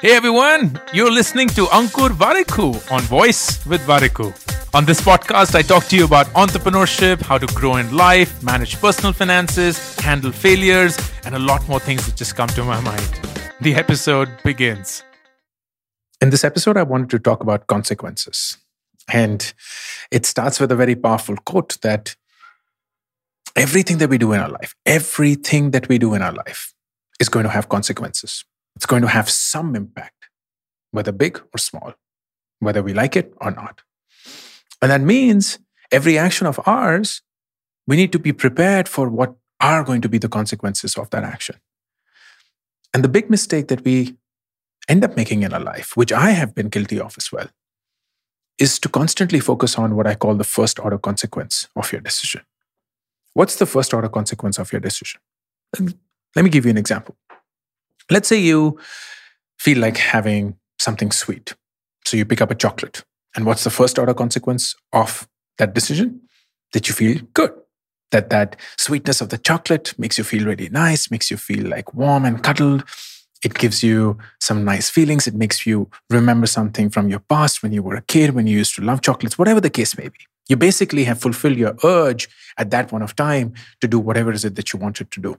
Hey everyone, you're listening to Ankur Warikoo on Voice with Warikoo. On this podcast, I talk to you about entrepreneurship, how to grow in life, manage personal finances, handle failures, and a lot more things that just come to my mind. The episode begins. In this episode, I wanted to talk about consequences. And it starts with a very powerful quote that everything that we do in our life, everything that we do in our life is going to have consequences. It's going to have some impact, whether big or small, whether we like it or not. And that means every action of ours, we need to be prepared for what are going to be the consequences of that action. And the big mistake that we end up making in our life, which I have been guilty of as well, is to constantly focus on what I call the first order consequence of your decision. What's the first order consequence of your decision? Let me give you an example. Let's say you feel like having something sweet. So you pick up a chocolate. And what's the first order consequence of that decision? That you feel good. That that sweetness of the chocolate makes you feel really nice, makes you feel like warm and cuddled. It gives you some nice feelings. It makes you remember something from your past when you were a kid, when you used to love chocolates, whatever the case may be. You basically have fulfilled your urge at that point of time to do whatever it is that you wanted to do.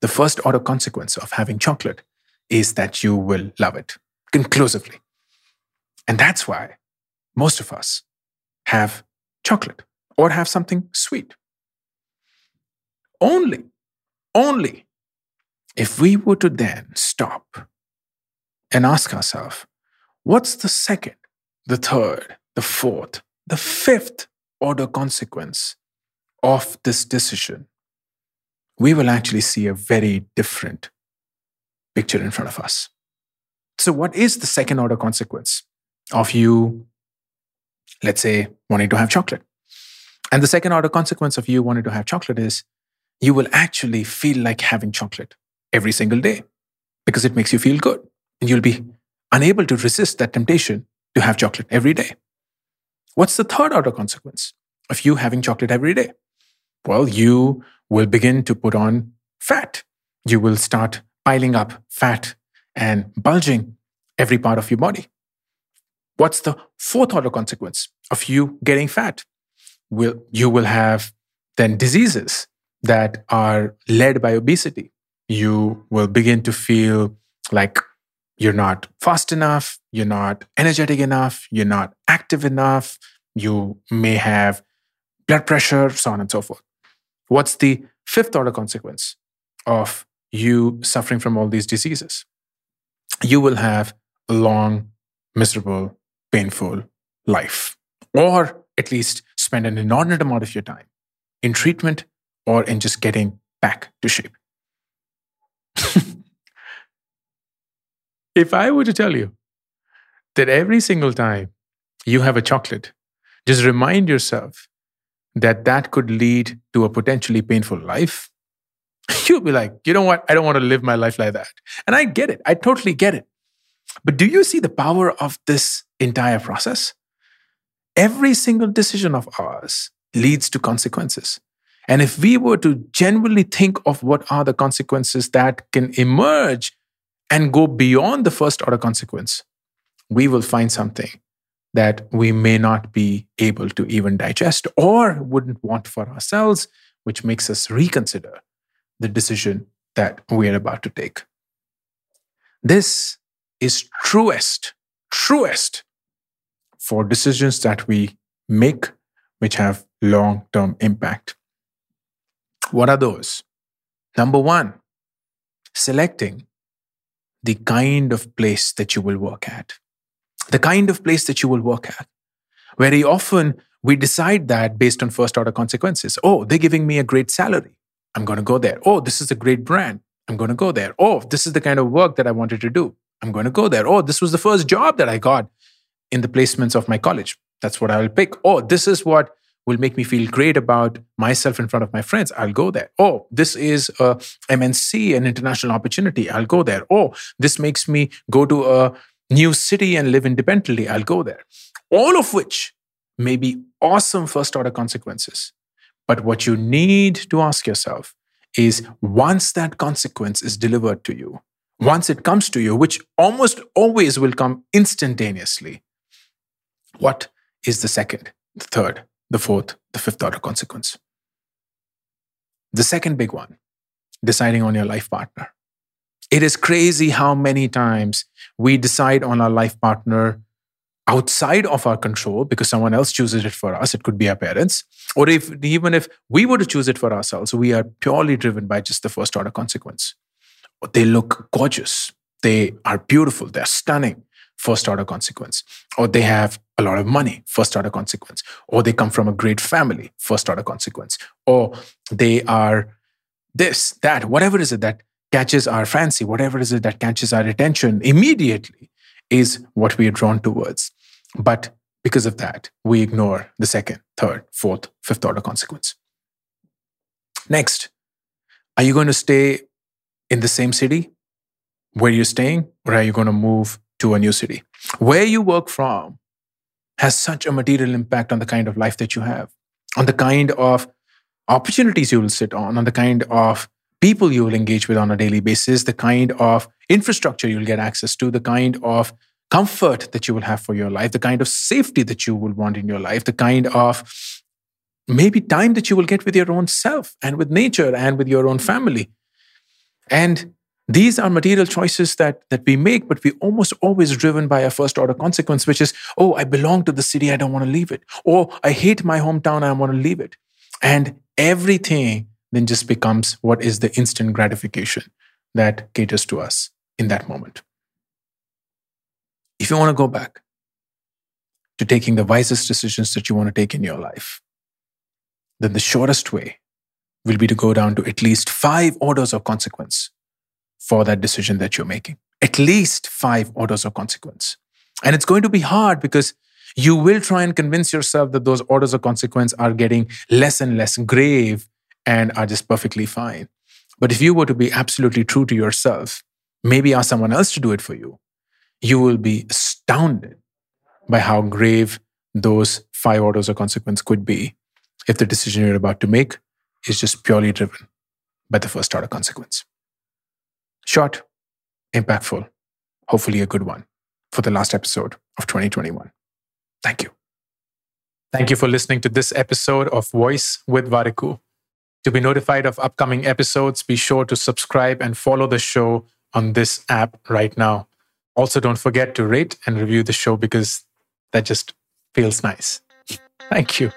The first order consequence of having chocolate is that you will love it conclusively. And that's why most of us have chocolate or have something sweet. Only, only if we were to then stop and ask ourselves, what's the second, the third, the fourth, the fifth order consequence of this decision, we will actually see a very different picture in front of us. So, what is the second order consequence of you, let's say, wanting to have chocolate? And the second order consequence of you wanting to have chocolate is you will actually feel like having chocolate every single day because it makes you feel good. And you'll be unable to resist that temptation to have chocolate every day. What's the third order consequence of you having chocolate every day? Well, you will begin to put on fat. You will start piling up fat and bulging every part of your body. What's the fourth order consequence of you getting fat? Will, you will have then diseases that are led by obesity. You will begin to feel like you're not fast enough, you're not energetic enough, you're not active enough, you may have blood pressure, so on and so forth. What's the fifth order consequence of you suffering from all these diseases? You will have a long, miserable, painful life, or at least spend an inordinate amount of your time in treatment or in just getting back to shape. if I were to tell you that every single time you have a chocolate, just remind yourself that that could lead to a potentially painful life, you'll be like, you know what? I don't want to live my life like that. And I get it. I totally get it. But do you see the power of this entire process? Every single decision of ours leads to consequences. And if we were to genuinely think of what are the consequences that can emerge and go beyond the first order consequence, we will find something that we may not be able to even digest or wouldn't want for ourselves, which makes us reconsider the decision that we are about to take. This is truest, truest for decisions that we make which have long term impact. What are those? Number one, selecting the kind of place that you will work at the kind of place that you will work at. Very often, we decide that based on first order consequences. Oh, they're giving me a great salary. I'm going to go there. Oh, this is a great brand. I'm going to go there. Oh, this is the kind of work that I wanted to do. I'm going to go there. Oh, this was the first job that I got in the placements of my college. That's what I will pick. Oh, this is what will make me feel great about myself in front of my friends. I'll go there. Oh, this is a MNC, an international opportunity. I'll go there. Oh, this makes me go to a new city and live independently, I'll go there. All of which may be awesome first order consequences. But what you need to ask yourself is once that consequence is delivered to you, once it comes to you, which almost always will come instantaneously, what is the second, the third, the fourth, the fifth order consequence? The second big one, deciding on your life partner. It is crazy how many times we decide on our life partner outside of our control because someone else chooses it for us. It could be our parents. Or if even if we were to choose it for ourselves, we are purely driven by just the first order consequence. They look gorgeous. They are beautiful. They're stunning. First order consequence. Or they have a lot of money. First order consequence. Or they come from a great family. First order consequence. Or they are this, that, whatever is it that catches our fancy, whatever is it that catches our attention immediately is what we are drawn towards. But because of that, we ignore the second, third, fourth, fifth order consequence. Next, are you going to stay in the same city where you're staying, or are you going to move to a new city? Where you work from has such a material impact on the kind of life that you have, on the kind of opportunities you will sit on, on the kind of people you will engage with on a daily basis, the kind of infrastructure you'll get access to, the kind of comfort that you will have for your life, the kind of safety that you will want in your life, the kind of maybe time that you will get with your own self and with nature and with your own family. And these are material choices that, that we make, but we almost always driven by a first order consequence, which is, oh, I belong to the city, I don't want to leave it. Or I hate my hometown, I want to leave it. And everything then just becomes what is the instant gratification that caters to us in that moment. If you want to go back to taking the wisest decisions that you want to take in your life, then the shortest way will be to go down to at least five orders of consequence for that decision that you're making. At least five orders of consequence. And it's going to be hard because you will try and convince yourself that those orders of consequence are getting less and less grave and are just perfectly fine. But if you were to be absolutely true to yourself, maybe ask someone else to do it for you, you will be astounded by how grave those five orders of consequence could be if the decision you're about to make is just purely driven by the first order consequence. Short, impactful, hopefully a good one for the last episode of 2021. Thank you. Thank you for listening to this episode of Voice with Warikoo. To be notified of upcoming episodes, be sure to subscribe and follow the show on this app right now. Also, don't forget to rate and review the show because that just feels nice. Thank you.